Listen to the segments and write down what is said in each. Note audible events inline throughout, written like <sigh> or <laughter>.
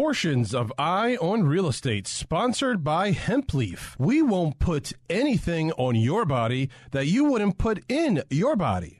Portions of Eye on Real Estate, sponsored by Hempleaf. We won't put anything on your body that you wouldn't put in your body.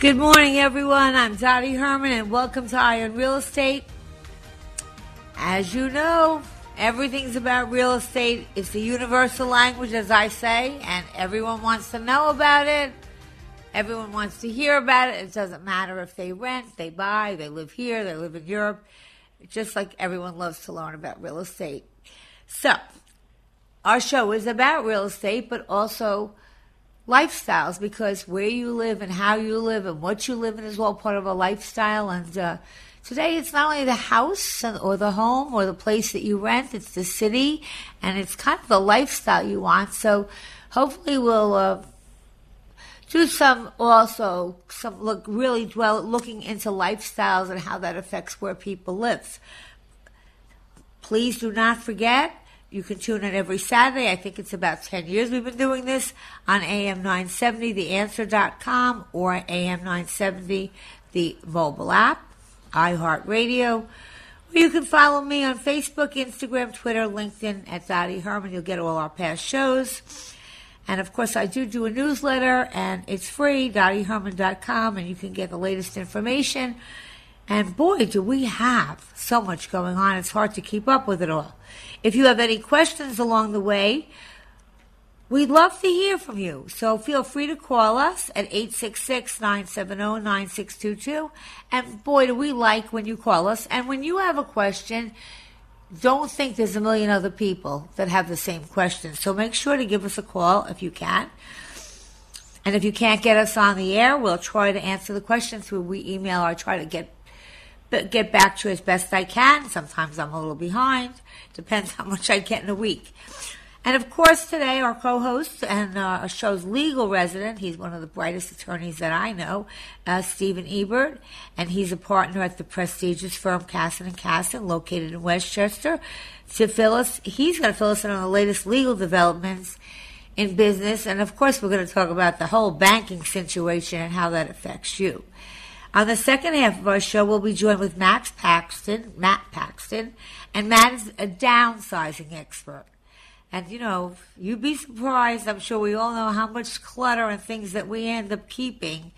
Good morning, everyone. I'm Dottie Herman, and welcome to Eye on Real Estate. As you know, everything's about real estate. It's the universal language, as I say, and everyone wants to know about it. Everyone wants to hear about it. It doesn't matter if they rent, they buy, they live here, they live in Europe. Just like everyone loves to learn about real estate. So, our show is about real estate, but also lifestyles because where you live and how you live and what you live in is all part of a lifestyle. And uh, today it's not only the house or the home or the place that you rent, it's the city and it's kind of the lifestyle you want. So hopefully we'll uh, do some also some look really dwell looking into lifestyles and how that affects where people live. Please do not forget you can tune in every Saturday. I think it's about 10 years we've been doing this on AM 970, theanswer.com, or AM 970, the mobile app, iHeartRadio. You can follow me on Facebook, Instagram, Twitter, LinkedIn at Dottie Herman. You'll get all our past shows. And of course, I do do a newsletter, and it's free, dottieherman.com, and you can get the latest information. And boy, do we have so much going on. It's hard to keep up with it all. If you have any questions along the way, we'd love to hear from you. So feel free to call us at 866 970 9622. And boy, do we like when you call us. And when you have a question, don't think there's a million other people that have the same question. So make sure to give us a call if you can. And if you can't get us on the air, we'll try to answer the question through we email or try to get get back to as best I can. Sometimes I'm a little behind. Depends how much I get in a week. And of course, today our co-host and uh, our show's legal resident, he's one of the brightest attorneys that I know, uh, Stephen Ebert, and he's a partner at the prestigious firm Casson and Casson, located in Westchester. To fill us, he's going to fill us in on the latest legal developments in business, and of course, we're going to talk about the whole banking situation and how that affects you. On the second half of our show, we'll be joined with Max Paxton, Matt Paxton, and Matt is a downsizing expert. And you know, you'd be surprised, I'm sure we all know how much clutter and things that we end up keeping.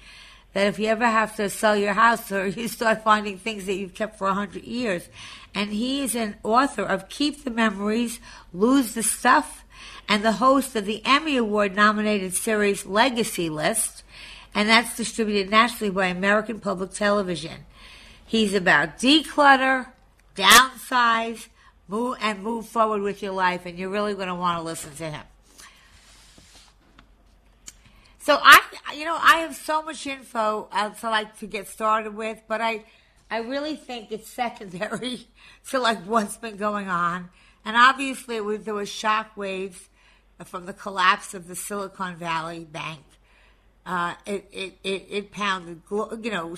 That if you ever have to sell your house or <laughs> you start finding things that you've kept for a hundred years. And he is an author of Keep the Memories, Lose the Stuff, and the host of the Emmy Award nominated series Legacy List and that's distributed nationally by American Public Television. He's about declutter, downsize, move, and move forward with your life, and you're really going to want to listen to him. So I, you know, I have so much info uh, to like to get started with, but I, I really think it's secondary <laughs> to like what's been going on, and obviously there was shock waves from the collapse of the Silicon Valley Bank uh, it, it, it, it pounded, you know,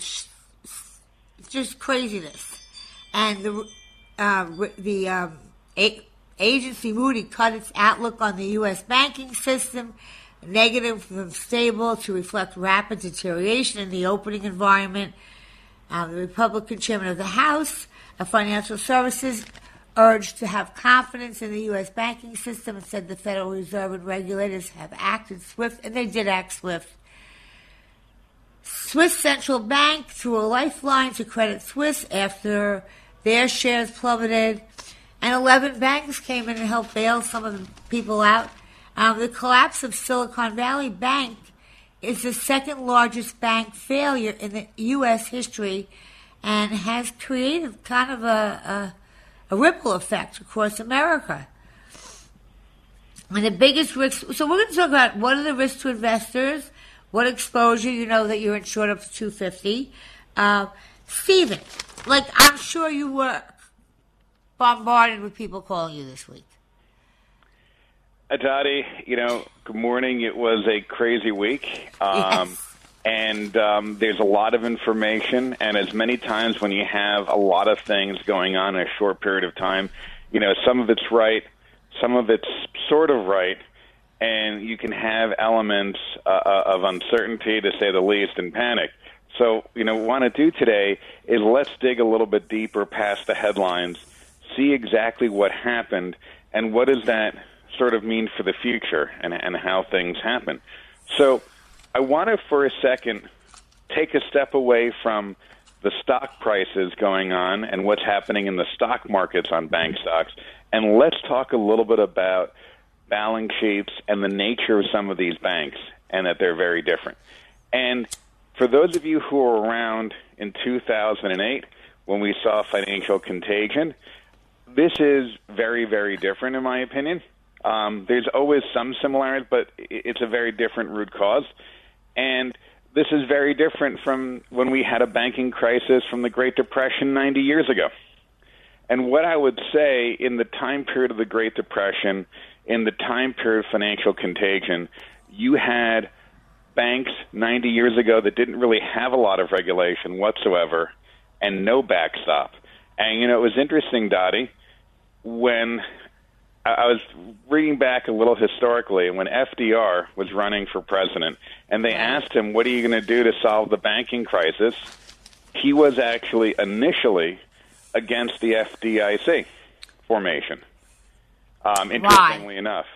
just craziness. And the, uh, the um, agency Moody cut its outlook on the U.S. banking system negative from stable to reflect rapid deterioration in the opening environment. Um, the Republican chairman of the House of Financial Services urged to have confidence in the U.S. banking system and said the Federal Reserve and regulators have acted swift, and they did act swift Swiss Central Bank threw a lifeline to Credit Suisse after their shares plummeted, and 11 banks came in and helped bail some of the people out. Um, the collapse of Silicon Valley Bank is the second largest bank failure in the U.S. history and has created kind of a, a, a ripple effect across America. And the biggest risks, so we're going to talk about what are the risks to investors, what exposure you know that you're insured up to 250. Uh, Stephen, like I'm sure you were bombarded with people calling you this week. Dottie, you know, good morning. It was a crazy week. Um, yes. And um, there's a lot of information, and as many times when you have a lot of things going on in a short period of time, you know, some of it's right, some of it's sort of right, and you can have elements uh, uh of uncertainty, to say the least, and panic. So, you know, what we want to do today is let's dig a little bit deeper past the headlines, see exactly what happened, and what does that sort of mean for the future and, and how things happen. So, I want to, for a second, take a step away from the stock prices going on and what's happening in the stock markets on bank stocks, and let's talk a little bit about balance sheets and the nature of some of these banks and that they're very different. And for those of you who were around in 2008 when we saw financial contagion, this is very, very different, in my opinion. Um, there's always some similarities, but it's a very different root cause. And this is very different from when we had a banking crisis from the Great Depression 90 years ago. And what I would say in the time period of the Great Depression, in the time period of financial contagion, you had banks 90 years ago that didn't really have a lot of regulation whatsoever and no backstop. And, you know, it was interesting, Dottie, when I was reading back a little historically when FDR was running for president, and they asked him, "What are you going to do to solve the banking crisis?" He was actually initially against the FDIC formation. Um, interestingly Why? enough,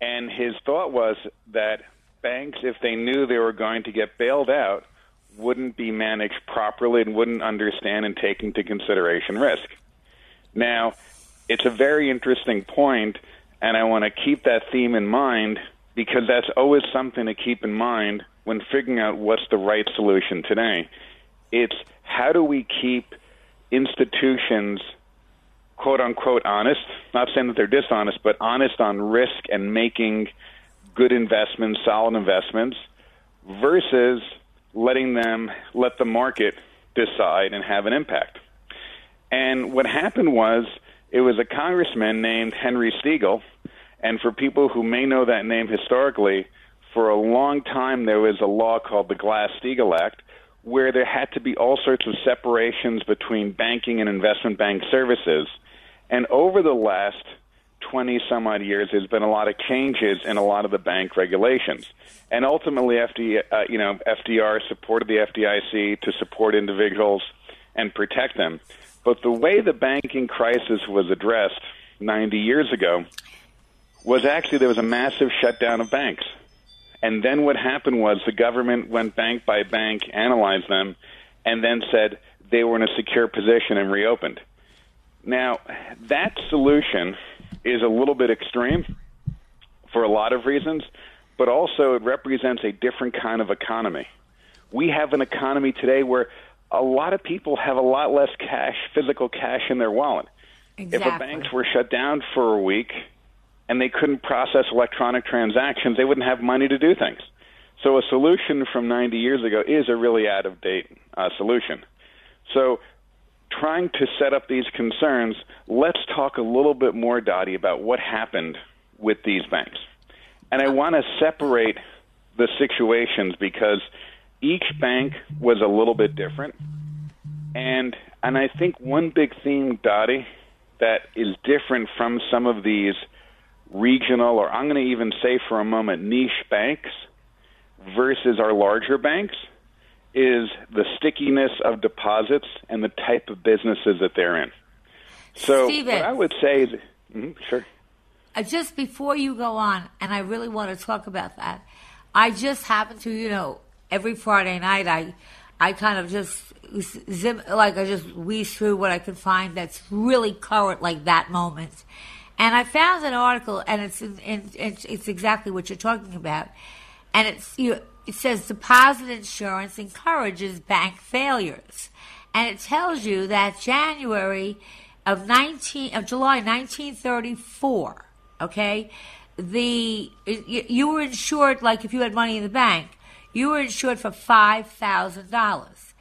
and his thought was that banks, if they knew they were going to get bailed out, wouldn't be managed properly and wouldn't understand and take into consideration risk. Now, it's a very interesting point, and I want to keep that theme in mind because that's always something to keep in mind when figuring out what's the right solution today. It's how do we keep institutions quote unquote honest, not saying that they're dishonest, but honest on risk and making good investments, solid investments, versus letting them let the market decide and have an impact. And what happened was it was a congressman named Henry Steagall, and for people who may know that name historically, for a long time there was a law called the Glass-Steagall Act where there had to be all sorts of separations between banking and investment bank services. And over the last 20 some odd years, there's been a lot of changes in a lot of the bank regulations. And ultimately, FD, uh, you know, FDR supported the FDIC to support individuals and protect them. But the way the banking crisis was addressed 90 years ago was actually there was a massive shutdown of banks. And then what happened was the government went bank by bank, analyzed them, and then said they were in a secure position and reopened. Now, that solution is a little bit extreme for a lot of reasons, but also it represents a different kind of economy. We have an economy today where a lot of people have a lot less cash, physical cash in their wallet. Exactly. If the banks were shut down for a week and they couldn't process electronic transactions, they wouldn't have money to do things. So a solution from 90 years ago is a really out of date uh, solution. So trying to set up these concerns, let's talk a little bit more, Dottie, about what happened with these banks. And I want to separate the situations because each bank was a little bit different. And and I think one big theme, Dottie, that is different from some of these regional or I'm going to even say for a moment niche banks versus our larger banks is the stickiness of deposits and the type of businesses that they're in. So Steven. what I would say is, mhm, sure. Uh, just before you go on, and I really want to talk about that, I just happen to, you know, every Friday night I I kind of just zip, like I just wheeze through what I can find that's really current, like that moment. And I found an article, and it's in, in, it's, it's exactly what you're talking about. And it's you, it says deposit insurance encourages bank failures, and it tells you that January of 19 of July 1934. Okay, the you, you were insured like if you had money in the bank, you were insured for five thousand dollars.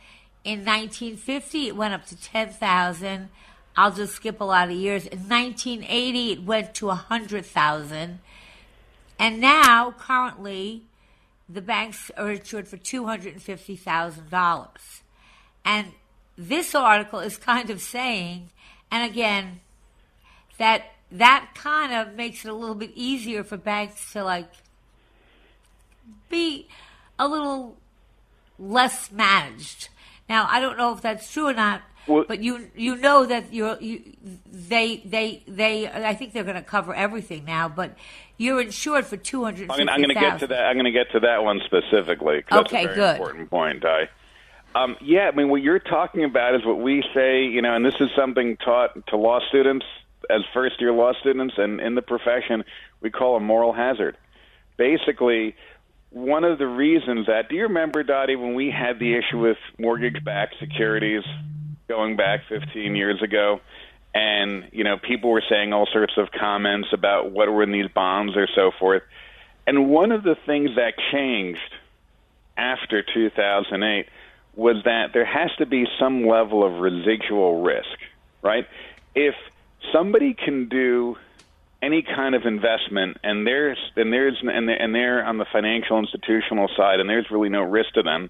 In 1950, it went up to ten thousand. I'll just skip a lot of years. In 1980, it went to a hundred thousand, and now currently, the banks are insured for two hundred and fifty thousand dollars. And this article is kind of saying, and again, that that kind of makes it a little bit easier for banks to like be a little less managed. Now, I don't know if that's true or not, well, but you you know that you're you, they they they I think they're going to cover everything now, but you're insured for two hundred. I'm going to get to that. I'm going to get to that one specifically. okay, that's a very good. Important point, Di. Um, yeah, I mean, what you're talking about is what we say, you know, and this is something taught to law students as first year law students and in the profession, we call a moral hazard. Basically, one of the reasons that, do you remember, Dottie, when we had the issue with mortgage backed securities going back 15 years ago? And, you know, people were saying all sorts of comments about what were in these bonds or so forth. And one of the things that changed after 2008 was that there has to be some level of residual risk, right? If somebody can do any kind of investment and there's and there's and they're, and they're on the financial institutional side and there's really no risk to them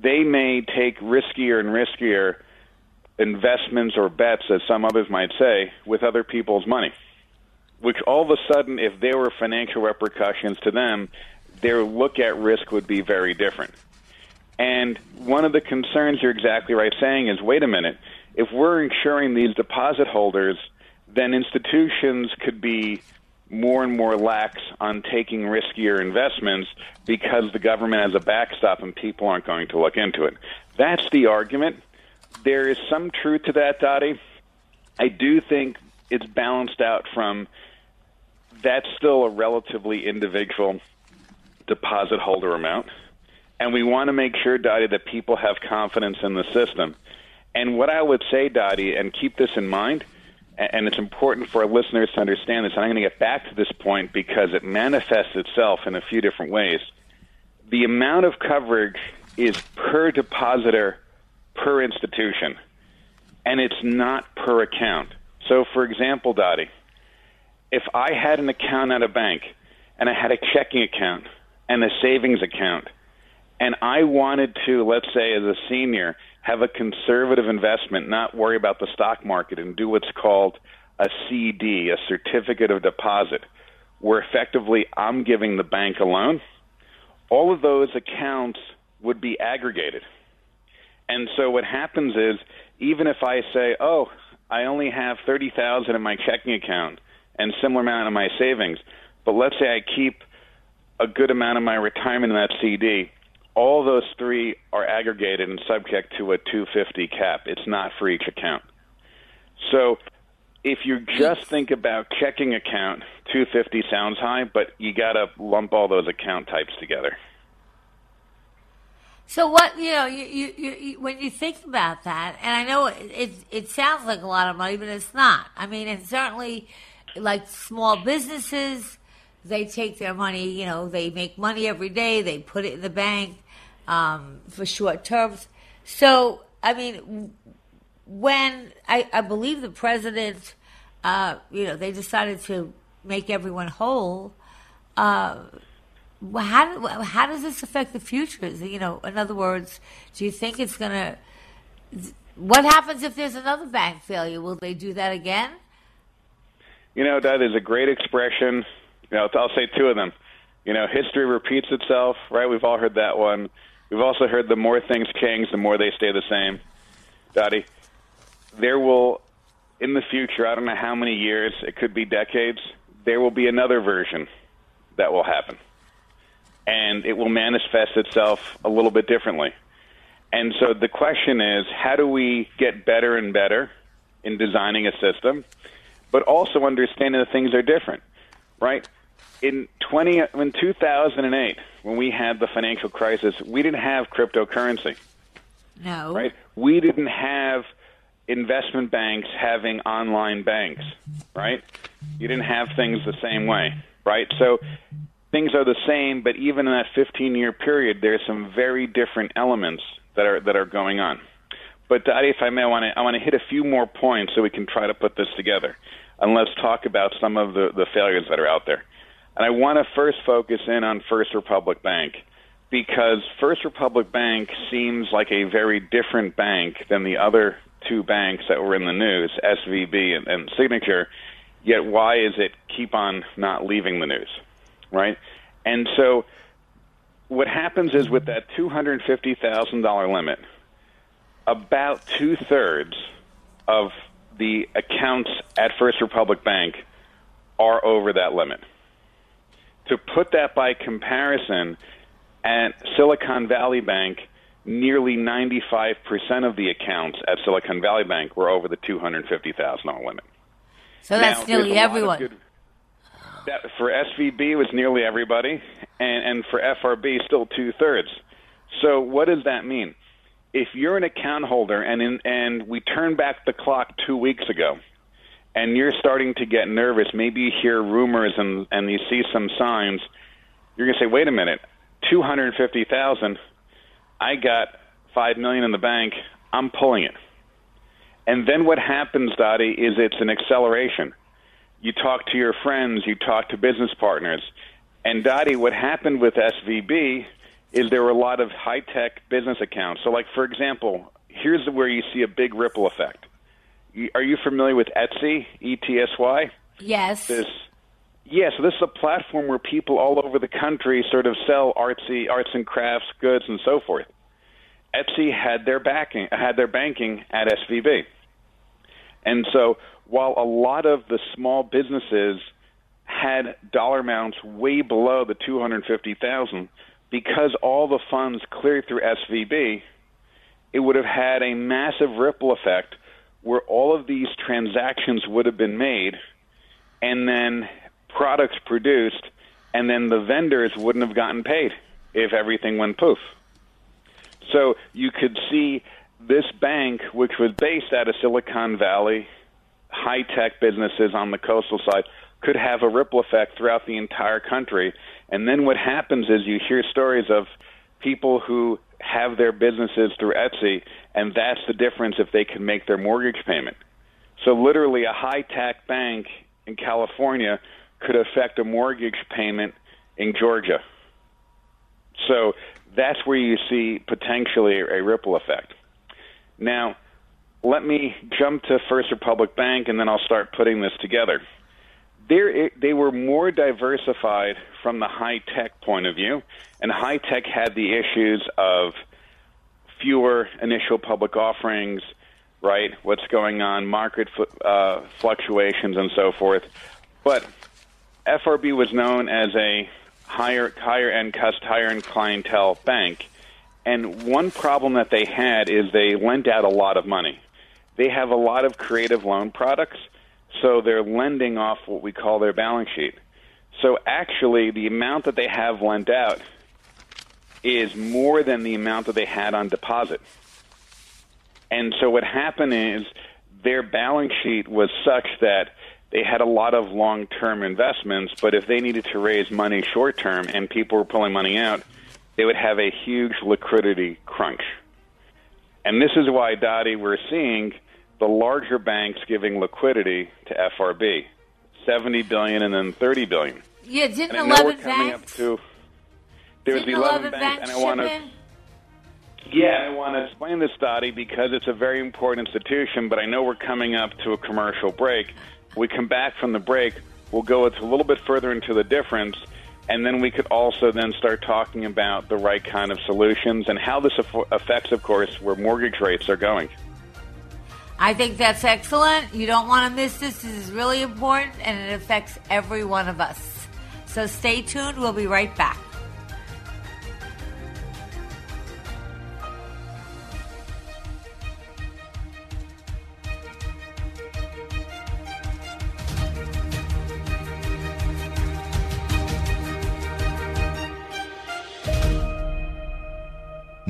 they may take riskier and riskier investments or bets as some others might say with other people's money which all of a sudden if there were financial repercussions to them their look at risk would be very different and one of the concerns you're exactly right saying is wait a minute if we're insuring these deposit holders, then institutions could be more and more lax on taking riskier investments because the government has a backstop and people aren't going to look into it. That's the argument. There is some truth to that, Dottie. I do think it's balanced out from that's still a relatively individual deposit holder amount. And we want to make sure, Dottie, that people have confidence in the system. And what I would say, Dottie, and keep this in mind, and it's important for our listeners to understand this, and I'm going to get back to this point because it manifests itself in a few different ways. The amount of coverage is per depositor per institution, and it's not per account. So, for example, Dottie, if I had an account at a bank and I had a checking account and a savings account, and I wanted to, let's say, as a senior, have a conservative investment, not worry about the stock market, and do what's called a CD, a certificate of deposit, where effectively I'm giving the bank a loan, all of those accounts would be aggregated. And so what happens is, even if I say, oh, I only have 30,000 in my checking account and similar amount in my savings, but let's say I keep a good amount of my retirement in that CD, all those three are aggregated and subject to a 250 cap. It's not for each account. So if you just think about checking account, 250 sounds high, but you got to lump all those account types together. So what you know, you, you, you, when you think about that, and I know it, it, it sounds like a lot of money, but it's not. I mean, it's certainly like small businesses. They take their money, you know, they make money every day. They put it in the bank um, for short terms. So, I mean, when I, I believe the president, uh, you know, they decided to make everyone whole. Uh, how how does this affect the future? You know, in other words, do you think it's going to? What happens if there's another bank failure? Will they do that again? You know, that is a great expression. You know, I'll say two of them. You know, history repeats itself, right? We've all heard that one. We've also heard the more things change, the more they stay the same. Dottie, there will, in the future, I don't know how many years, it could be decades, there will be another version that will happen. And it will manifest itself a little bit differently. And so the question is, how do we get better and better in designing a system, but also understanding that things are different, right? In 20, in 2008, when we had the financial crisis, we didn't have cryptocurrency. No. Right? We didn't have investment banks having online banks, right? You didn't have things the same way, right? So things are the same, but even in that 15 year period, there are some very different elements that are that are going on. But Dottie, if I may, I want to I want to hit a few more points so we can try to put this together, and let's talk about some of the the failures that are out there. And I want to first focus in on First Republic Bank because First Republic Bank seems like a very different bank than the other two banks that were in the news, SVB and, and Signature. Yet why is it keep on not leaving the news, right? And so what happens is with that two hundred fifty thousand dollar limit, about two thirds of the accounts at First Republic Bank are over that limit. To put that by comparison, at Silicon Valley Bank, nearly 95% of the accounts at Silicon Valley Bank were over the $250,000 limit. So that's Now, nearly lot of everyone. good- that, for SVB, was nearly everybody, and, and for FRB, still two thirds. So what does that mean? If you're an account holder, and in, and we turn back the clock two weeks ago, and you're starting to get nervous, maybe you hear rumors and and you see some signs, you're to say, "Wait a minute, two hundred fifty thousand. I got five million in the bank. I'm pulling it." And then what happens, Dottie, is it's an acceleration. You talk to your friends, you talk to business partners. And Dottie, what happened with SVB is there were a lot of high tech business accounts. So, like, for example, here's where you see a big ripple effect. Are you familiar with Etsy, E T S Y? yes. This, yeah, so this is a platform where people all over the country sort of sell artsy, arts and crafts goods and so forth. Etsy had their backing, had their banking at SVB, and so while a lot of the small businesses had dollar amounts way below the two hundred fifty thousand, because all the funds cleared through SVB, it would have had a massive ripple effect where all of these transactions would have been made and then products produced, and then the vendors wouldn't have gotten paid if everything went poof. So you could see this bank, which was based out of Silicon Valley, high tech businesses on the coastal side, could have a ripple effect throughout the entire country. And then what happens is you hear stories of people who have their businesses through Etsy, and that's the difference if they can make their mortgage payment. So literally, a high tech bank in California could affect a mortgage payment in Georgia. So that's where you see potentially a ripple effect. Now, let me jump to First Republic Bank, and then I'll start putting this together. There, they were more diversified from the high tech point of view, and high tech had the issues of fewer initial public offerings, right? What's going on, market uh, fluctuations, and so forth. But FRB was known as a higher higher end cust higher end clientele bank, and one problem that they had is they lent out a lot of money. They have a lot of creative loan products, so they're lending off what we call their balance sheet. So actually, the amount that they have lent out is more than the amount that they had on deposit. And so what happened is their balance sheet was such that they had a lot of long term investments, but if they needed to raise money short term and people were pulling money out, they would have a huge liquidity crunch. And this is why, Dottie, we're seeing the larger banks giving liquidity to FRB, 70 billion and then 30 billion. yeah, didn't And I know we're 11 banks? to there's didn't 11 11 banks, banks and I want to yeah, I want to explain this, Dottie, because it's a very important institution, but I know we're coming up to a commercial break. We come back from the break, we'll go a little bit further into the difference, and then we could also then start talking about the right kind of solutions and how this affects, of course, where mortgage rates are going. I think that's excellent. You don't want to miss this. This is really important and it affects every one of us. So stay tuned. We'll be right back.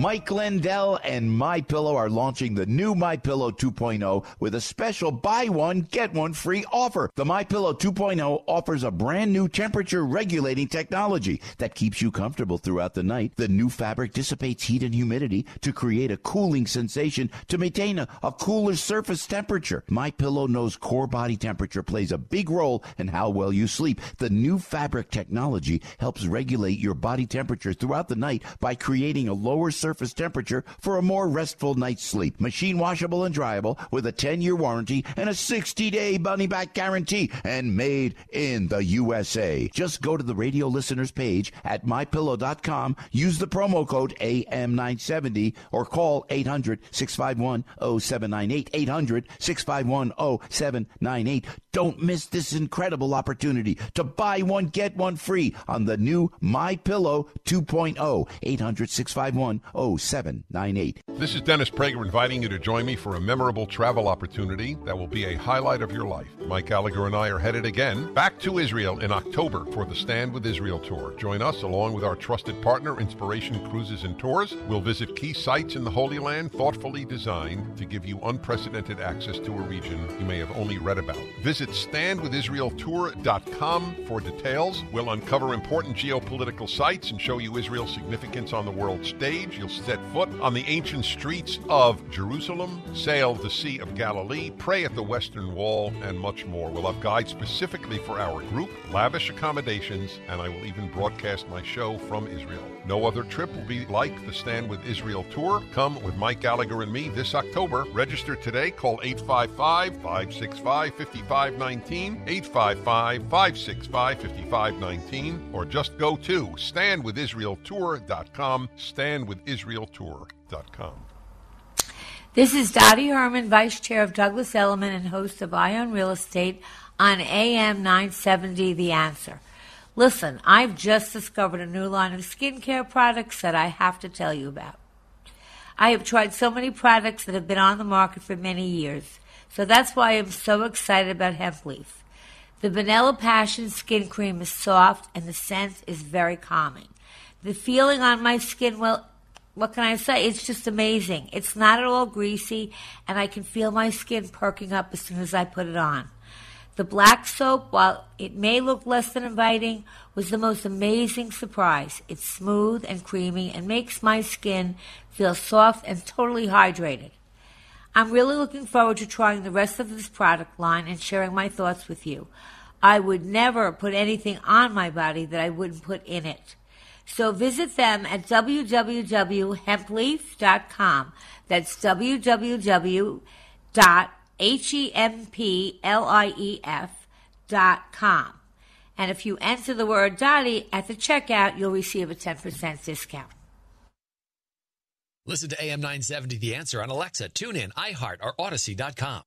Mike Lindell and My Pillow are launching the new My Pillow 2.0 with a special buy one get one free offer. The My Pillow 2.0 offers a brand new temperature regulating technology that keeps you comfortable throughout the night. The new fabric dissipates heat and humidity to create a cooling sensation to maintain a, a cooler surface temperature. My Pillow knows core body temperature plays a big role in how well you sleep. The new fabric technology helps regulate your body temperature throughout the night by creating a lower surface temperature for a more restful night's sleep. Machine washable and dryable with a 10 year warranty and a 60 day money back guarantee and made in the USA. Just go to the radio listeners page at mypillow.com, use the promo code AM970 or call 800 651 0798. 800 651 0798. Don't miss this incredible opportunity to buy one, get one free on the new My Pillow 2.0. 800 651 0798. This is Dennis Prager inviting you to join me for a memorable travel opportunity that will be a highlight of your life. Mike Gallagher and I are headed again back to Israel in October for the Stand with Israel tour. Join us along with our trusted partner, Inspiration Cruises and Tours. We'll visit key sites in the Holy Land thoughtfully designed to give you unprecedented access to a region you may have only read about. Visit standwithisraeltour.com for details. We'll uncover important geopolitical sites and show you Israel's significance on the world stage. You'll set foot on the ancient streets of Jerusalem, sail the Sea of Galilee, pray at the Western Wall, and much more. We'll have guides specifically for our group, lavish accommodations, and I will even broadcast my show from Israel. No other trip will be like the Stand with Israel tour. Come with Mike Gallagher and me this October. Register today. Call 855 565 5519, 855 565 5519, or just go to standwithisraeltour.com, standwithisraeltour.com. This is Dottie Herman, Vice Chair of Douglas Elliman and host of Eye on Real Estate on AM 970 The Answer. Listen, I've just discovered a new line of skincare products that I have to tell you about. I have tried so many products that have been on the market for many years, so that's why I'm so excited about Hemp Leaf. The Vanilla Passion Skin Cream is soft and the scent is very calming. The feeling on my skin, well, what can I say? It's just amazing. It's not at all greasy, and I can feel my skin perking up as soon as I put it on. The black soap, while it may look less than inviting, was the most amazing surprise. It's smooth and creamy and makes my skin feel soft and totally hydrated. I'm really looking forward to trying the rest of this product line and sharing my thoughts with you. I would never put anything on my body that I wouldn't put in it. So visit them at www.hempleaf.com. That's www.hempleaf.com H M P L I F dot. And if you enter the word Dottie at the checkout, you'll receive a 10% discount. Listen to AM 970 The Answer on Alexa, TuneIn, iHeart, or Audacy.com.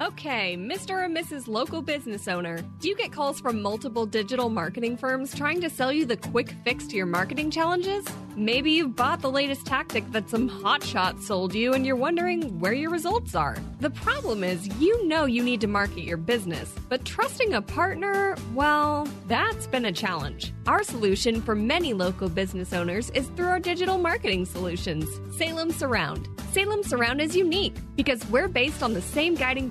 Okay, Mr. and Mrs. Local Business Owner, do you get calls from multiple digital marketing firms trying to sell you the quick fix to your marketing challenges? Maybe you've bought the latest tactic that some hotshots sold you and you're wondering where your results are. The problem is, you know you need to market your business, but trusting a partner, well, that's been a challenge. Our solution for many local business owners is through our digital marketing solutions, Salem Surround. Salem Surround is unique because we're based on the same guiding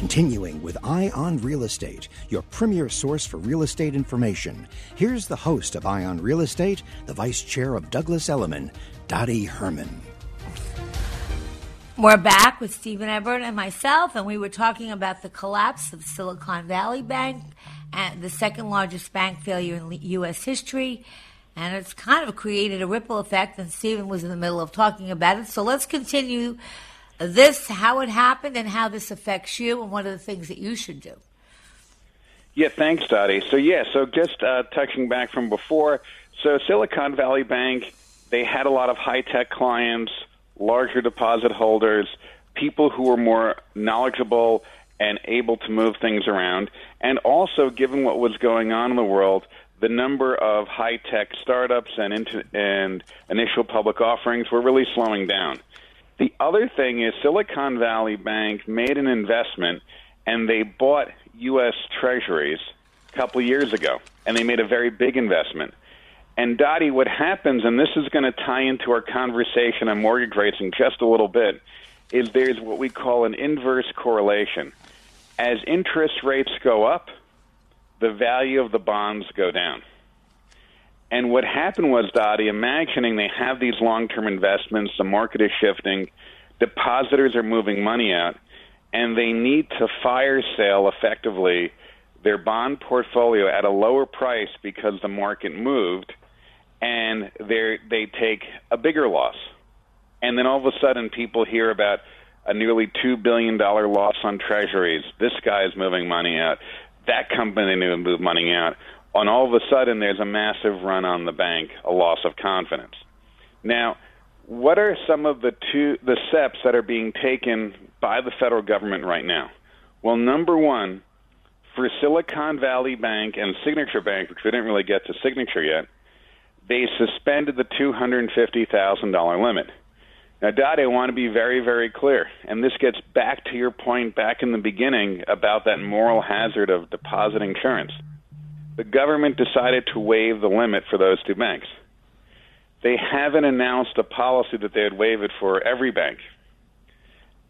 Continuing with Eye on Real Estate, your premier source for real estate information. Here's the host of Eye on Real Estate, the vice chair of Douglas Elliman, Dottie Herman. We're back with Stephen Everett and myself, and we were talking about the collapse of Silicon Valley Bank and the second largest bank failure in U.S. history. And it's kind of created a ripple effect, and Stephen was in the middle of talking about it. So let's continue this, how it happened, and how this affects you, and what are the things that you should do. Yeah, thanks, Dottie. So, yeah, so just uh, touching back from before, so Silicon Valley Bank they had a lot of high tech clients, larger deposit holders, people who were more knowledgeable and able to move things around. And also, given what was going on in the world, the number of high tech startups and, into, and initial public offerings were really slowing down. The other thing is Silicon Valley Bank made an investment and they bought U.S. Treasuries a couple years ago, and they made a very big investment. And Dottie, what happens, and this is going to tie into our conversation on mortgage rates in just a little bit, is there's what we call an inverse correlation. As interest rates go up, the value of the bonds go down. And what happened was, Dottie, imagining they have these long term investments, the market is shifting, depositors are moving money out, and they need to fire sale effectively their bond portfolio at a lower price because the market moved, and they take a bigger loss. And then all of a sudden, people hear about a nearly $2 billion loss on treasuries. This guy is moving money out. That company knew to move money out and all of a sudden there's a massive run on the bank, a loss of confidence. Now, what are some of the two the steps that are being taken by the federal government right now? Well, number one, for Silicon Valley Bank and Signature Bank, which we didn't really get to Signature yet, they suspended the two hundred and fifty thousand dollar limit. Now, Dottie, I want to be very, very clear, and this gets back to your point back in the beginning about that moral hazard of deposit insurance the government decided to waive the limit for those two banks. They haven't announced a policy that they would waive it for every bank.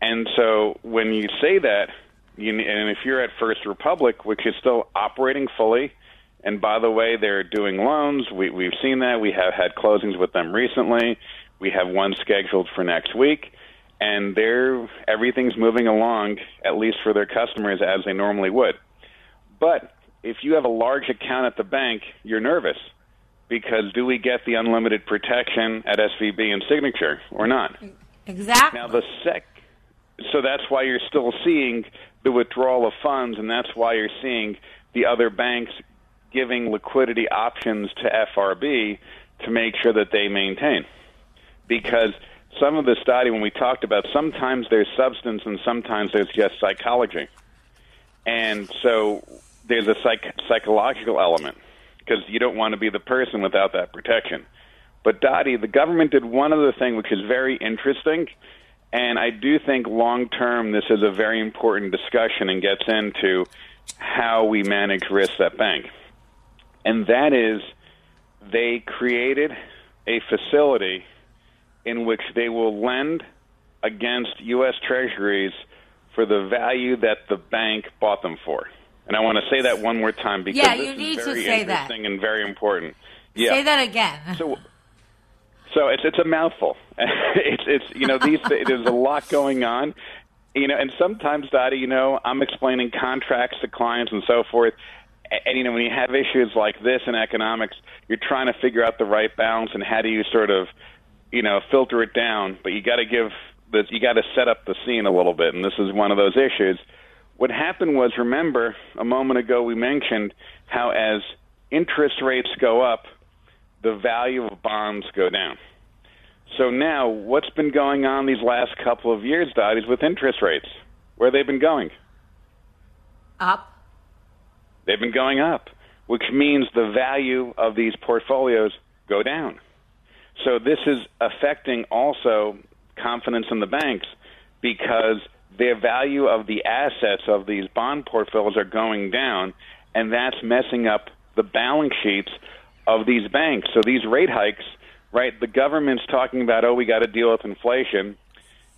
And so when you say that, you, and if you're at First Republic, which is still operating fully, and by the way, they're doing loans. We, we've seen that. We have had closings with them recently. We have one scheduled for next week, and they're everything's moving along, at least for their customers, as they normally would. But if you have a large account at the bank, you're nervous because do we get the unlimited protection at SVB and Signature or not? Exactly. Now the sec so that's why you're still seeing the withdrawal of funds and that's why you're seeing the other banks giving liquidity options to FRB to make sure that they maintain. Because some of the study when we talked about sometimes there's substance and sometimes there's just psychology. And so there's a psych- psychological element because you don't want to be the person without that protection. But Dottie, the government did one other thing which is very interesting, and I do think long term this is a very important discussion and gets into how we manage risk at bank. And that is they created a facility in which they will lend against U.S. Treasuries for the value that the bank bought them for. And I want to say that one more time because yeah, this you need is very to say that. interesting and very important. Yeah. Say that again. <laughs> So, so it's it's a mouthful. <laughs> it's it's you know these <laughs> there's a lot going on, you know, and sometimes Dottie, you know, I'm explaining contracts to clients and so forth. And, and you know when you have issues like this in economics, you're trying to figure out the right balance and how do you sort of, you know, filter it down. But you got to give the you got to set up the scene a little bit, and this is one of those issues what happened was, remember, a moment ago we mentioned how as interest rates go up, the value of bonds go down. So now, what's been going on these last couple of years, Dottie, with interest rates? Where they've been going? Up. They've been going up, which means the value of these portfolios go down. So this is affecting also confidence in the banks because the value of the assets of these bond portfolios are going down, and that's messing up the balance sheets of these banks. So these rate hikes, right? The government's talking about, oh, we got to deal with inflation,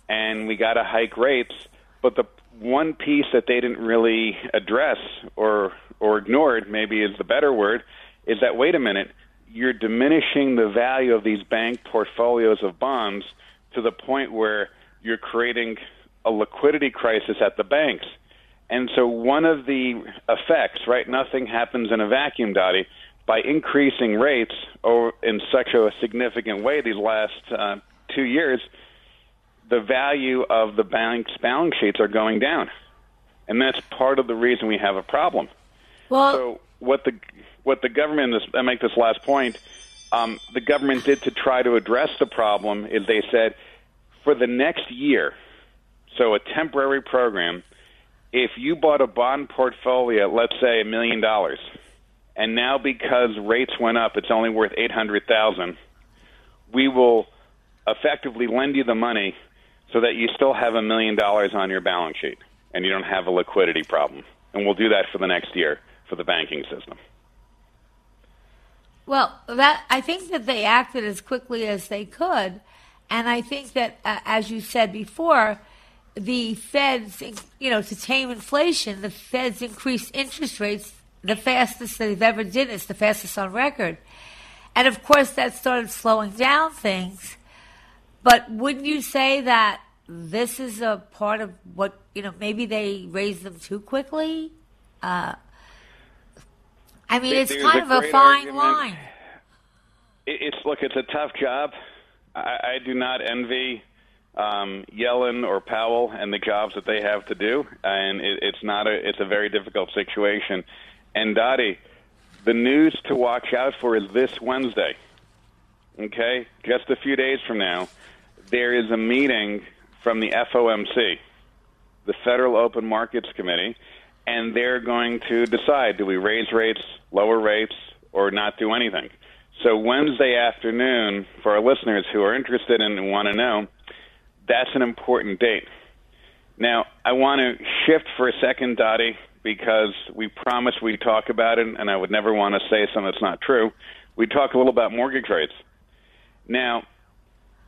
and we got to hike rates, but the one piece that they didn't really address or or ignored, maybe is the better word, is that wait a minute, you're diminishing the value of these bank portfolios of bonds to the point where you're creating a liquidity crisis at the banks. And so one of the effects, right, nothing happens in a vacuum, Dottie, by increasing rates or in such a significant way these last uh, two years, the value of the bank's balance sheets are going down. And that's part of the reason we have a problem. Well, so what the what the government is, I make this last point, um, the government did to try to address the problem is they said for the next year, so a temporary program, if you bought a bond portfolio, let's say a million dollars, and now because rates went up, it's only worth eight hundred thousand, we will effectively lend you the money so that you still have a million dollars on your balance sheet and you don't have a liquidity problem. And we'll do that for the next year for the banking system. Well, that I think that they acted as quickly as they could, and I think that, uh, as you said before, the Fed's, you know, to tame inflation, the Fed's increased interest rates the fastest they've ever did. It's the fastest on record, and of course that started slowing down things. But wouldn't you say that this is a part of what you know? Maybe they raised them too quickly. Uh, I mean, it's There's kind a of a fine argument. line. It's look, it's a tough job. I, I do not envy um, Yellen or Powell and the jobs that they have to do, and it, it's not a it's a very difficult situation. And Dottie, the news to watch out for is this Wednesday. Okay, just a few days from now, there is a meeting from the FOMC, the Federal Open Markets Committee, and they're going to decide: do we raise rates, lower rates, or not do anything? So Wednesday afternoon, for our listeners who are interested and want to know, that's an important date. Now, I want to shift for a second, Dottie, because we promised we'd talk about it, and I would never want to say something that's not true. We talk a little about mortgage rates. Now,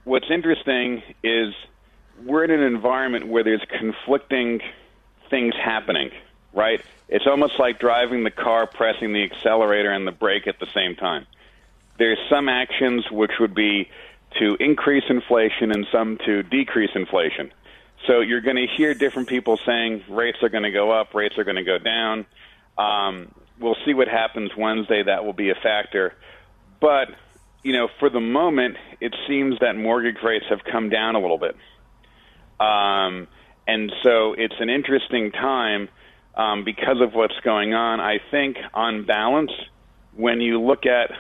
what's interesting is we're in an environment where there's conflicting things happening, right? It's almost like driving the car, pressing the accelerator and the brake at the same time. There's some actions which would be to increase inflation and some to decrease inflation. So you're going to hear different people saying rates are going to go up, rates are going to go down. Um, we'll see what happens Wednesday. That will be a factor. But, you know, for the moment, it seems that mortgage rates have come down a little bit. Um, and so it's an interesting time um, because of what's going on. I think, on balance, when you look at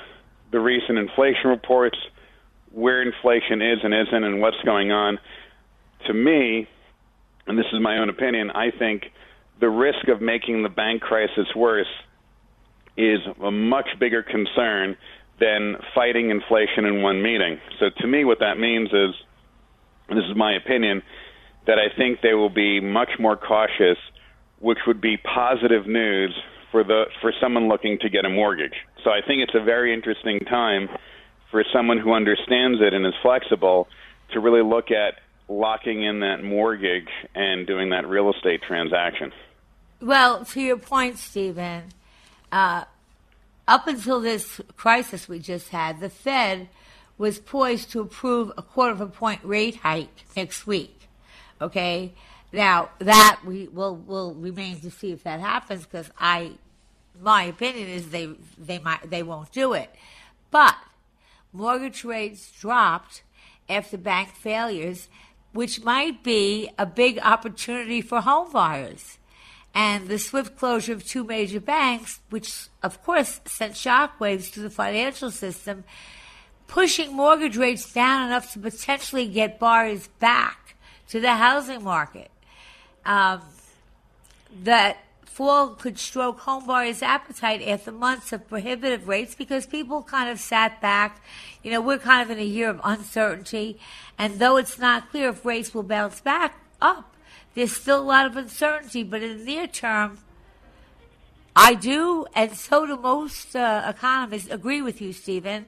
the recent inflation reports, where inflation is and isn't, and what's going on, to me, and this is my own opinion, I think the risk of making the bank crisis worse is a much bigger concern than fighting inflation in one meeting. So to me, what that means is, this is my opinion, that I think they will be much more cautious, which would be positive news for the for someone looking to get a mortgage. So I think it's a very interesting time for someone who understands it and is flexible to really look at locking in that mortgage and doing that real estate transaction. Well, to your point, Stephen, uh, up until this crisis we just had, the Fed was poised to approve a quarter of a point rate hike next week. Okay, now that we will will remain to see if that happens because I, my opinion is they they might they won't do it, but mortgage rates dropped after bank failures, which might be a big opportunity for home buyers. And the swift closure of two major banks, which of course sent shockwaves to the financial system, pushing mortgage rates down enough to potentially get buyers back to the housing market. Um, that fall could stroke home buyers' appetite after months of prohibitive rates because people kind of sat back. You know, we're kind of in a year of uncertainty, and though it's not clear if rates will bounce back up, there's still a lot of uncertainty. But in the near term, I do, and so do most uh, economists, agree with you, Stephen.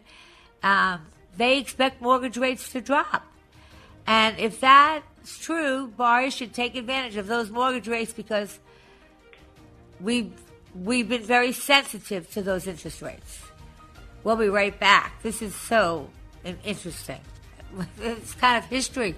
Um, they expect mortgage rates to drop. And if that's true, buyers should take advantage of those mortgage rates because we've, we've been very sensitive to those interest rates. We'll be right back. This is so interesting. <laughs> It's kind of history.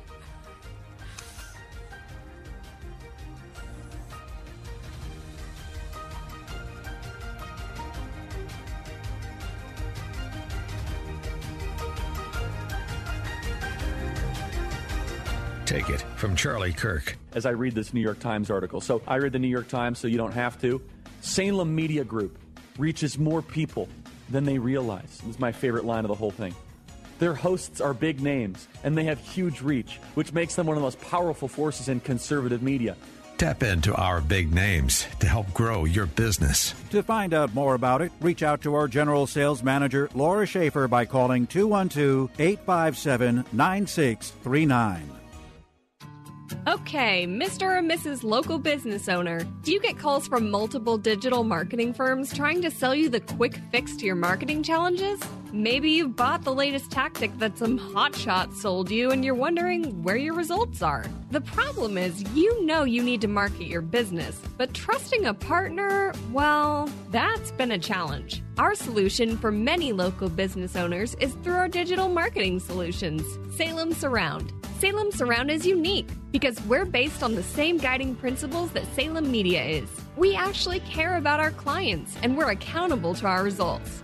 Take it from Charlie Kirk. as I read this New York Times article. So I read the New York Times so you don't have to. Salem Media Group reaches more people than they realize. This is my favorite line of the whole thing. Their hosts are big names, and they have huge reach, which makes them one of the most powerful forces in conservative media. Tap into our big names to help grow your business. To find out more about it, reach out to our General Sales Manager, Laura Schaefer, by calling 212 857 9639. Okay, Mr. or Mrs. Local Business Owner, do you get calls from multiple digital marketing firms trying to sell you the quick fix to your marketing challenges? Maybe you've bought the latest tactic that some hotshots sold you and you're wondering where your results are. The problem is, you know you need to market your business, but trusting a partner, well, that's been a challenge. Our solution for many local business owners is through our digital marketing solutions, Salem Surround. Salem Surround is unique because we're based on the same guiding principles that Salem Media is. We actually care about our clients and we're accountable to our results.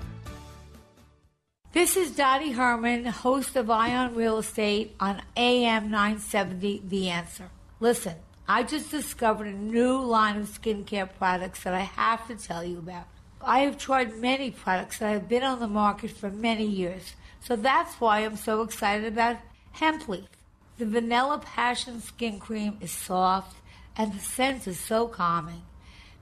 This is Dottie Herman, host of Eye on Real Estate on AM 970 The Answer. Listen, I just discovered a new line of skincare products that I have to tell you about. I have tried many products that have been on the market for many years, so that's why I'm so excited about Hemp Leaf. The Vanilla Passion Skin Cream is soft and the scent is so calming.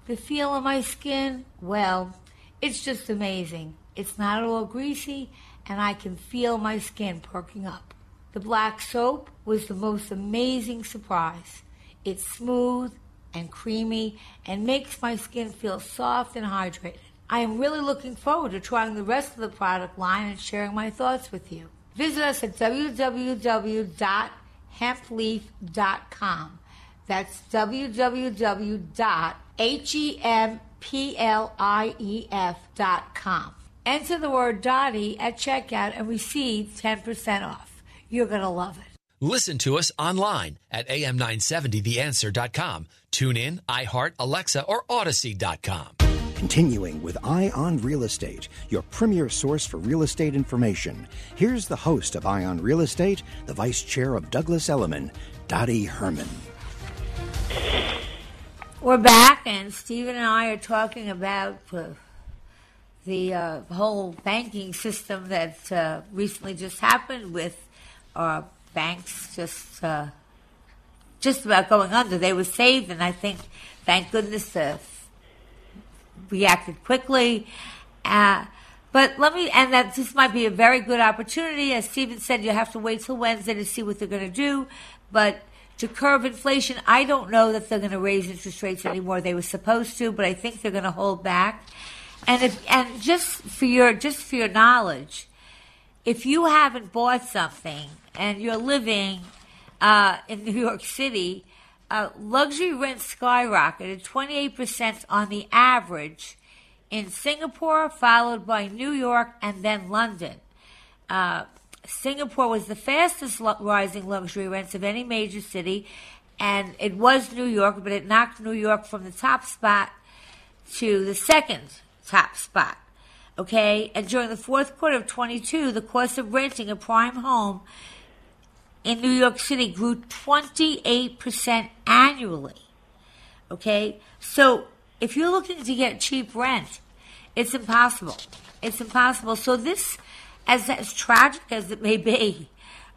The feel of my skin, well, it's just amazing. It's not at all greasy, and I can feel my skin perking up. The black soap was the most amazing surprise. It's smooth and creamy and makes my skin feel soft and hydrated. I am really looking forward to trying the rest of the product line and sharing my thoughts with you. Visit us at www.hempleaf.com. That's www.hempleaf.com. Enter the word Dottie at checkout and receive 10% off. You're going to love it. Listen to us online at am970theanswer.com. Tune in, iHeart, Alexa, or Audacy.com. Continuing with Eye on Real Estate, your premier source for real estate information. Here's the host of Eye on Real Estate, the vice chair of Douglas Elliman, Dottie Herman. We're back, and Stephen and I are talking about uh, the uh, whole banking system that uh, recently just happened with our banks just uh, just about going under. They were saved, and I think, thank goodness, uh, reacted quickly. Uh, but let me, and that this might be a very good opportunity. As Stephen said, you have to wait till Wednesday to see what they're going to do. But to curb inflation, I don't know that they're going to raise interest rates anymore. They were supposed to, but I think they're going to hold back. And if, and just for your just for your knowledge, if you haven't bought something and you're living uh, in New York City, uh, luxury rent skyrocketed 28% on the average in Singapore, followed by New York and then London. Uh, Singapore was the fastest lo- rising luxury rents of any major city, and it was New York, but it knocked New York from the top spot to the second top spot. Okay, and during the fourth quarter of 22, the cost of renting a prime home in New York City grew 28% annually. Okay, so if you're looking to get cheap rent, it's impossible. It's impossible. So this, as as tragic as it may be,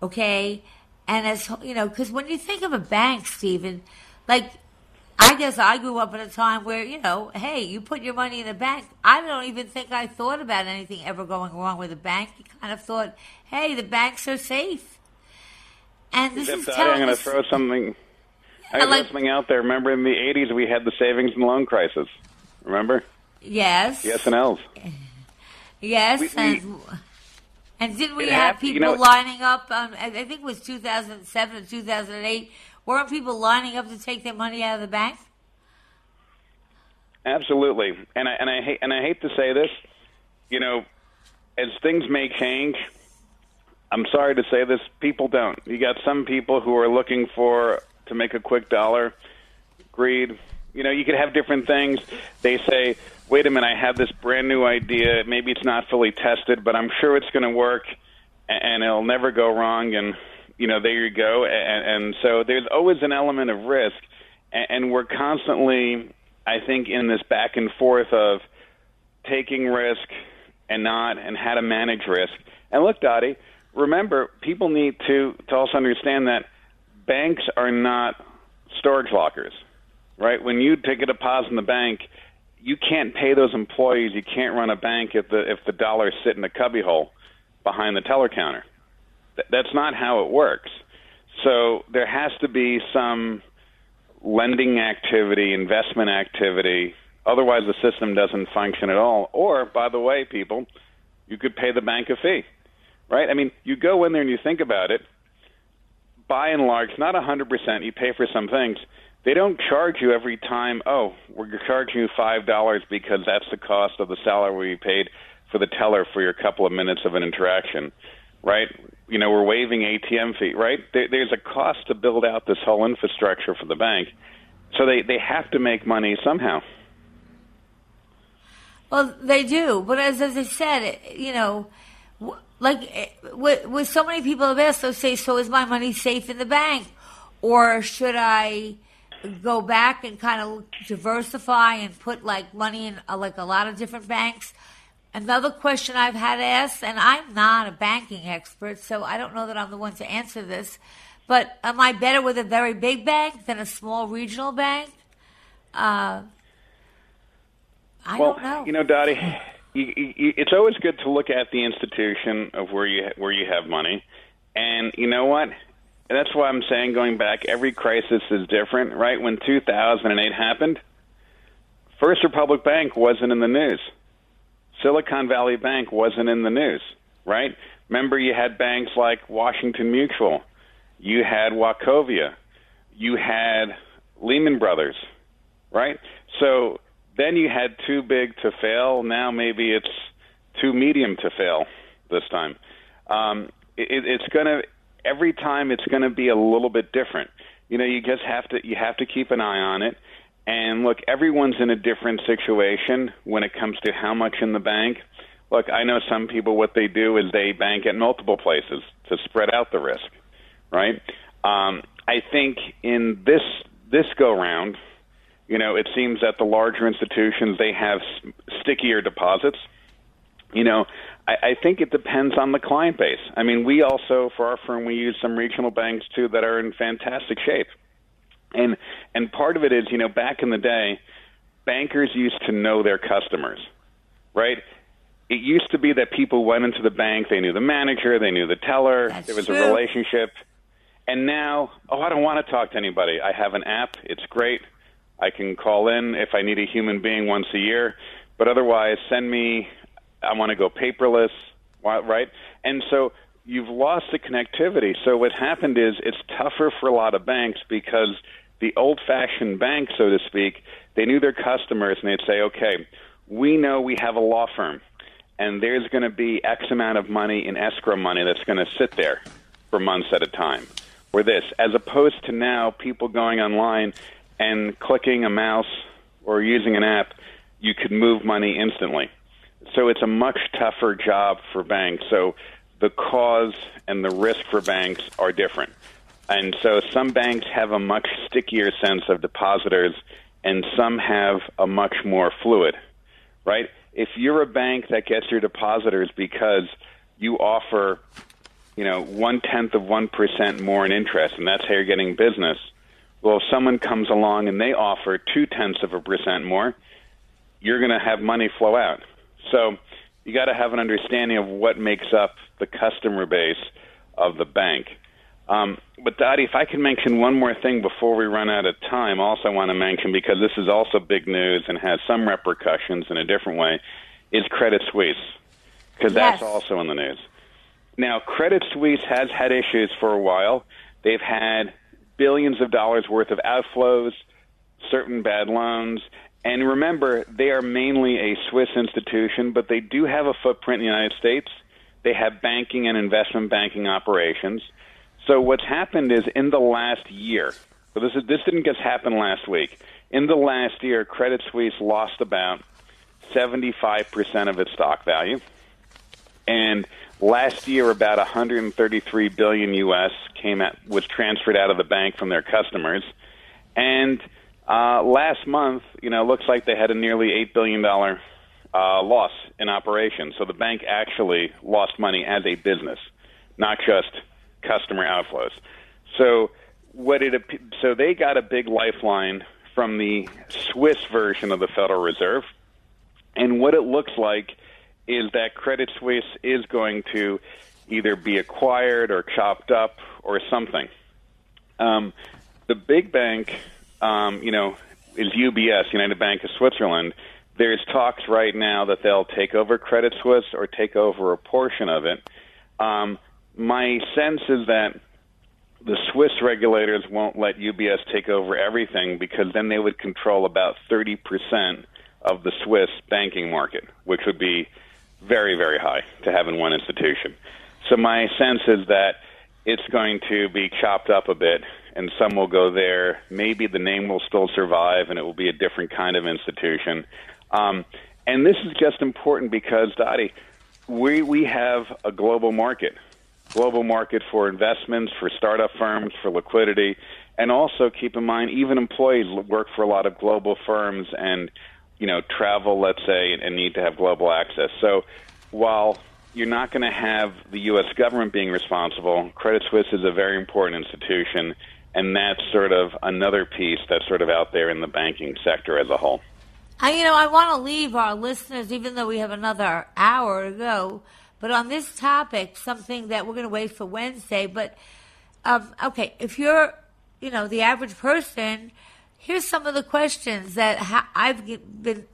okay, and as you know, because when you think of a bank, Stephen, like I guess I grew up in a time where, you know, hey, you put your money in a bank. I don't even think I thought about anything ever going wrong with a bank. You kind of thought, hey, the banks are safe. And this Except is telling I'm going to throw something. I was like- listening out there. Remember in the '80s we had the savings and loan crisis. Remember? yes, The SNLs. yes, We- we- and, and didn't we have hap- people you know- lining up? Um, I I think it was 2007 or 2008. Weren't people lining up to take their money out of the bank? Absolutely, and I and I hate and I hate to say this, you know, as things may change, I'm sorry to say this, people don't. You got some people who are looking for to make a quick dollar. Greed. You know, you could have different things. They say, "Wait a minute, I have this brand new idea. Maybe it's not fully tested, but I'm sure it's going to work, and it'll never go wrong." And you know, there you go. And, and so there's always an element of risk, and, we're constantly, I think, in this back and forth of taking risk and not, and how to manage risk. And look, Dottie, remember, people need to to also understand that banks are not storage lockers, right? When you take a deposit in the bank, you can't pay those employees. You can't run a bank if the if the dollars sit in a cubbyhole behind the teller counter. Th- that's not how it works. So there has to be some lending activity, investment activity. Otherwise, the system doesn't function at all. Or, by the way, people, you could pay the bank a fee, right? I mean, you go in there and you think about it. By and large, not a 100%. You pay for some things. They don't charge you every time. Oh, we're charging you five dollars because that's the cost of the salary we paid for the teller for your couple of minutes of an interaction, right? You know, we're waiving ATM fee, right? There, there's a cost to build out this whole infrastructure for the bank, so they they have to make money somehow. Well, they do, but as, as I said, you know, like eh, with, with so many people have asked, they'll say, "So is my money safe in the bank, or should I go back and kind of diversify and put like money in uh, like a lot of different banks?" Another question I've had asked, and I'm not a banking expert, so I don't know that I'm the one to answer this, but am I better with a very big bank than a small regional bank? Uh, I well, don't know. you know, Dottie, <sighs> you, you, it's always good to look at the institution of where you where you have money, and you know what? And that's why I'm saying going back, every crisis is different, right? When 2008 happened, First Republic Bank wasn't in the news. Silicon Valley Bank wasn't in the news, right? Remember, you had banks like Washington Mutual, you had Wachovia, you had Lehman Brothers, right? So then you had too big to fail. Now maybe it's too medium to fail this time. Um, it, it's going to every time it's going to be a little bit different. You know, you just have to you have to keep an eye on it. And look, everyone's in a different situation when it comes to how much in the bank. Look, I know some people what they do is they bank at multiple places to spread out the risk, right? Um, I think in this this go round, you know, it seems that the larger institutions they have stickier deposits. You know, I, I think it depends on the client base. I mean, we also for our firm we use some regional banks too that are in fantastic shape. And and part of it is, you know, back in the day, bankers used to know their customers, right? It used to be that people went into the bank, they knew the manager, they knew the teller, That's there was true. a relationship. And now, oh, I don't want to talk to anybody. I have an app, it's great. I can call in if I need a human being once a year, but otherwise, send me. I want to go paperless, right? And so you've lost the connectivity. So what happened is it's tougher for a lot of banks because the old-fashioned bank, so to speak, they knew their customers and they'd say, okay, we know we have a law firm, and there's going to be X amount of money in escrow money that's going to sit there for months at a time, or this, as opposed to now people going online and clicking a mouse or using an app, you could move money instantly. So it's a much tougher job for banks. So the cause and the risk for banks are different. And so some banks have a much stickier sense of depositors and some have a much more fluid, right? If you're a bank that gets your depositors because you offer, you know, one tenth of one percent more in interest, and that's how you're getting business. Well, if someone comes along and they offer two tenths of a percent more, you're going to have money flow out. So you got to have an understanding of what makes up the customer base of the bank. Um, but Dottie, if I can mention one more thing before we run out of time, also want to mention because this is also big news and has some repercussions in a different way, is Credit Suisse because that's Yes. also in the news. Now, Credit Suisse has had issues for a while. They've had billions of dollars worth of outflows, certain bad loans. And remember, they are mainly a Swiss institution, but they do have a footprint in the United States. They have banking and investment banking operations. So what's happened is in the last year, so this is this didn't just happen last week. In the last year, Credit Suisse lost about 75% of its stock value. And last year about 133 billion US came at, was transferred out of the bank from their customers. And uh, last month, you know, looks like they had a nearly 8 billion dollar uh, loss in operations. So the bank actually lost money as a business, not just customer outflows. So what it so they got a big lifeline from the Swiss version of the Federal Reserve, and what it looks like is that Credit Suisse is going to either be acquired or chopped up or something. Um, the big bank, um, you know, is UBS, United Bank of Switzerland. There's talks right now that they'll take over Credit Suisse or take over a portion of it. Um, my sense is that the Swiss regulators won't let UBS take over everything because then they would control about 30% of the Swiss banking market, which would be very, very high to have in one institution. So my sense is that it's going to be chopped up a bit, and some will go there. Maybe the name will still survive, and it will be a different kind of institution. Um, and this is just important because, Dottie, we we have a global market, global market for investments, for startup firms, for liquidity, and also keep in mind even employees work for a lot of global firms and you know, travel, let's say, and need to have global access. So while you're not going to have the U.S. government being responsible, Credit Suisse is a very important institution, and that's sort of another piece that's sort of out there in the banking sector as a whole. I, you know, I want to leave our listeners, even though we have another hour to go, but on this topic, something that we're going to wait for Wednesday. But um, okay, if you're, you know, the average person Here's some of the questions that ha- I've been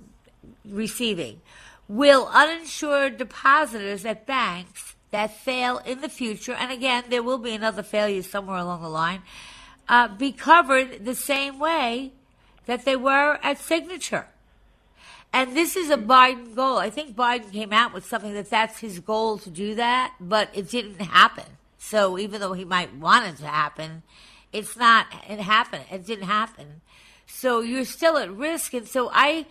receiving. Will uninsured depositors at banks that fail in the future, and again, there will be another failure somewhere along the line, uh, be covered the same way that they were at Signature? And this is a Biden goal. I think Biden came out with something that that's his goal to do that, but it didn't happen. So even though he might want it to happen, it's not, it happened. It didn't happen. So you're still at risk. And so I,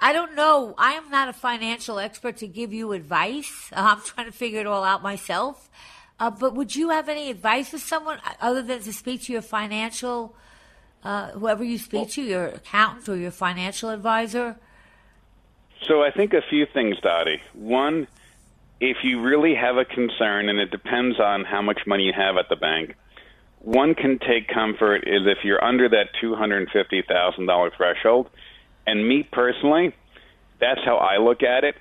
I don't know. I am not a financial expert to give you advice. <laughs> I'm trying to figure it all out myself. Uh, but would you have any advice for someone other than to speak to your financial, uh, whoever you speak well, to, your accountant or your financial advisor? So I think a few things, Dottie. One, if you really have a concern, and it depends on how much money you have at the bank, one can take comfort is if you're under that $250,000 threshold. And me personally, that's how I look at it.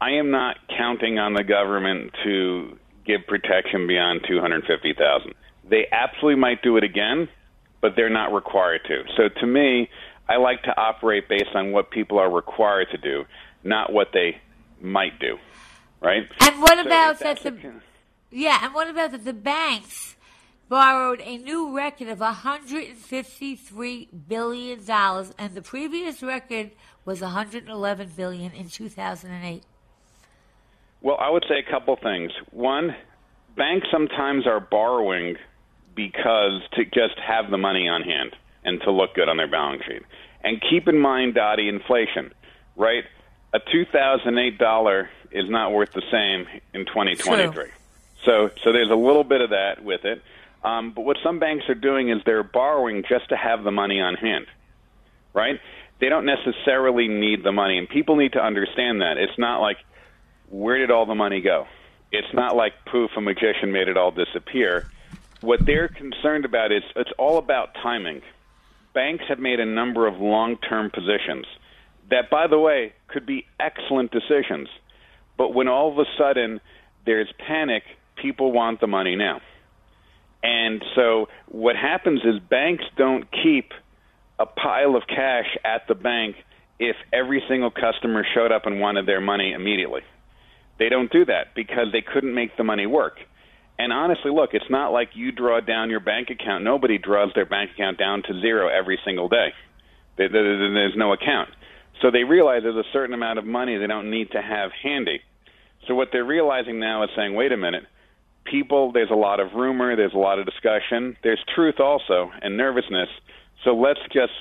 I am not counting on the government to give protection beyond 250,000. They absolutely might do it again, but they're not required to. So to me, I like to operate based on what people are required to do, not what they might do. Right? And what so about that the Yeah, and what about that the banks borrowed a new record of $153 billion, and the previous record was $111 billion in 2008. Well, I would say a couple things. One, banks sometimes are borrowing because to just have the money on hand and to look good on their balance sheet. And keep in mind, Dottie, inflation, right? A 2008 dollar is not worth the same in 2023. True. So, so there's a little bit of that with it. Um, but what some banks are doing is they're borrowing just to have the money on hand, right? They don't necessarily need the money, and people need to understand that. It's not like, where did all the money go? It's not like poof, a magician made it all disappear. What they're concerned about is it's all about timing. Banks have made a number of long term positions that, by the way, could be excellent decisions. But when all of a sudden there's panic, people want the money now. And so what happens is banks don't keep a pile of cash at the bank if every single customer showed up and wanted their money immediately. They don't do that because they couldn't make the money work. And honestly, look, it's not like you draw down your bank account. Nobody draws their bank account down to zero every single day. There's no account. So they realize there's a certain amount of money they don't need to have handy. So what they're realizing now is saying, wait a minute, people, there's a lot of rumor, there's a lot of discussion, there's truth also, and nervousness. So let's just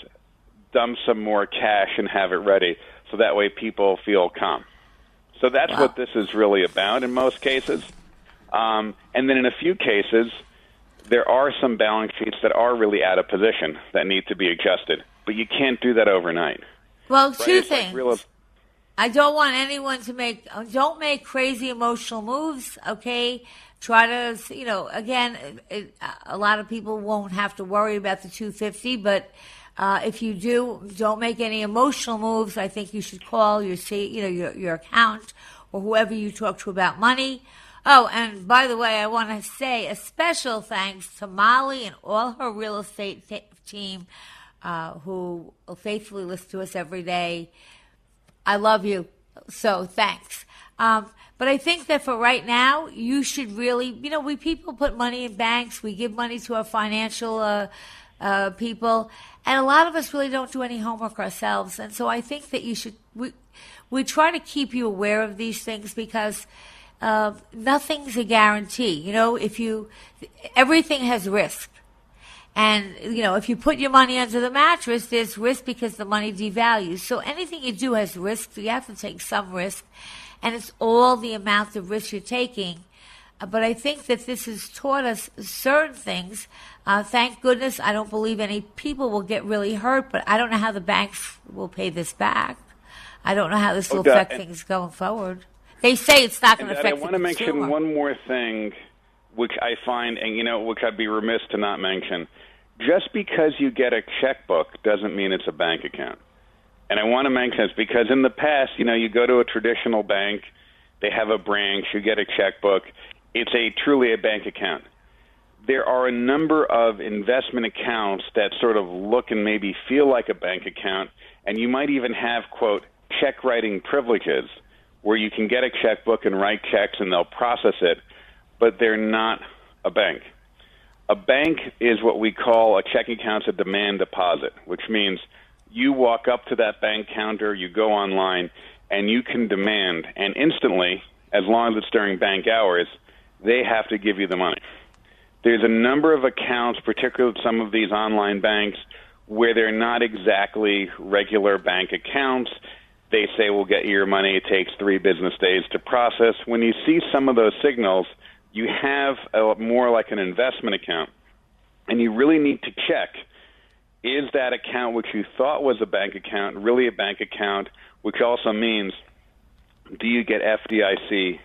dump some more cash and have it ready so that way people feel calm. So that's wow. what this is really about in most cases. Um, and then in a few cases, there are some balance sheets that are really out of position that need to be adjusted, but you can't do that overnight. Well, right? two it's things. Like real... I don't want anyone to make don't make crazy emotional moves. Okay, try to you know again, it, a lot of people won't have to worry about the 250, but. Uh, if you do, don't make any emotional moves. I think you should call your, you know, your, your account or whoever you talk to about money. Oh, and by the way, I want to say a special thanks to Molly and all her real estate team uh, who faithfully listen to us every day. I love you. So thanks. Um, but I think that for right now, you should really, you know, we people put money in banks, we give money to our financial uh, uh, people, and a lot of us really don't do any homework ourselves. And so I think that you should, we, we try to keep you aware of these things because uh, nothing's a guarantee. You know, if you, everything has risk. And, you know, if you put your money under the mattress, there's risk because the money devalues. So anything you do has risk. You have to take some risk. And it's all the amount of risk you're taking. Uh, but I think that this has taught us certain things. Uh, thank goodness I don't believe any people will get really hurt, but I don't know how the banks will pay this back. I don't know how this will okay. affect things going forward. They say it's not going to affect. I want to mention one more thing, which I find, and you know, which I'd be remiss to not mention. Just because you get a checkbook doesn't mean it's a bank account. And I want to mention this because in the past, you know, you go to a traditional bank, they have a branch, you get a checkbook. It's a truly a bank account. There are a number of investment accounts that sort of look and maybe feel like a bank account, and you might even have quote check writing privileges where you can get a checkbook and write checks and they'll process it, but they're not a bank. A bank is what we call a checking account a demand deposit, which means you walk up to that bank counter, you go online, and you can demand, and instantly, as long as it's during bank hours, they have to give you the money. There's a number of accounts, particularly some of these online banks, where they're not exactly regular bank accounts they say we'll get you your money. It takes three business days to process. When you see some of those signals, you have a, more like an investment account, and you really need to check is that account which you thought was a bank account really a bank account, which also means do you get FDIC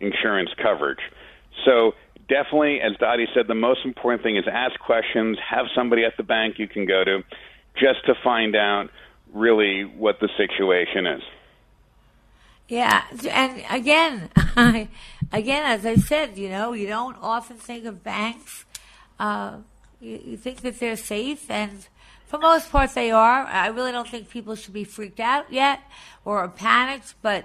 insurance coverage? So definitely, as Dottie said, the most important thing is ask questions, have somebody at the bank you can go to just to find out really what the situation is. Yeah, and again, I, <laughs> again, as I said, you know, you don't often think of banks. Uh, you, you think that they're safe, and for most part, they are. I really don't think people should be freaked out yet or panicked, but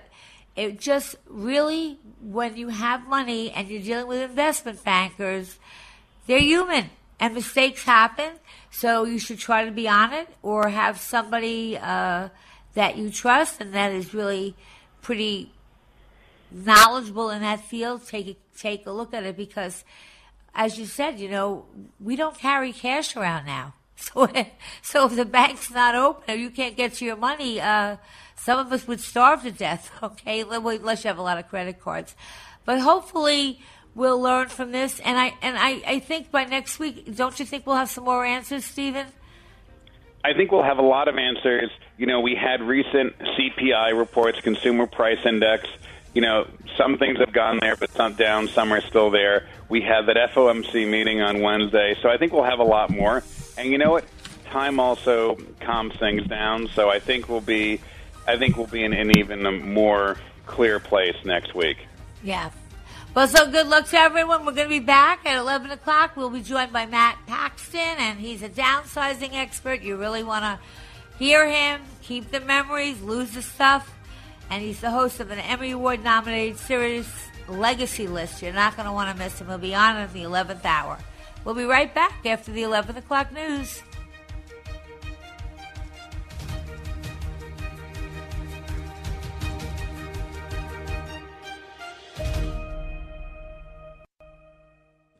it just really, when you have money and you're dealing with investment bankers, they're human and mistakes happen. So you should try to be on it or have somebody uh, that you trust and that is really pretty knowledgeable in that field. Take a, take a look at it because, as you said, you know we don't carry cash around now. <laughs> So so if the bank's not open or you can't get to your money, uh, some of us would starve to death. <laughs> Okay, unless you have a lot of credit cards, but hopefully we'll learn from this. And I and I, I think by next week, don't you think we'll have some more answers, Stephen? I think we'll have a lot of answers. You know, we had recent CPI reports, Consumer Price Index. You know, some things have gone there, but some down, some are still there. We have that FOMC meeting on Wednesday, so I think we'll have a lot more. And you know what? Time also calms things down, so I think we'll be, I think we'll be in an even more clear place next week. Yeah, well, so good luck to everyone. We're going to be back at 11 o'clock. We'll be joined by Matt Paxton, and he's a downsizing expert. You really want to hear him, keep the memories, lose the stuff. And he's the host of an Emmy Award nominated series, Legacy List. You're not going to want to miss him. He'll be on at the 11th hour. We'll be right back after the 11 o'clock news.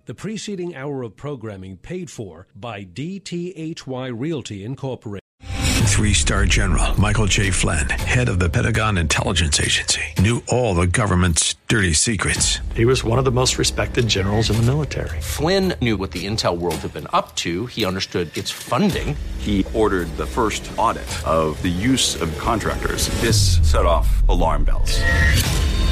The preceding hour of programming paid for by DTHY Realty Incorporated. Three star general Michael J. Flynn, head of the Pentagon Intelligence Agency, knew all the government's dirty secrets. He was one of the most respected generals in the military. Flynn knew what the intel world had been up to, he understood its funding. He ordered the first audit of the use of contractors. This set off alarm bells.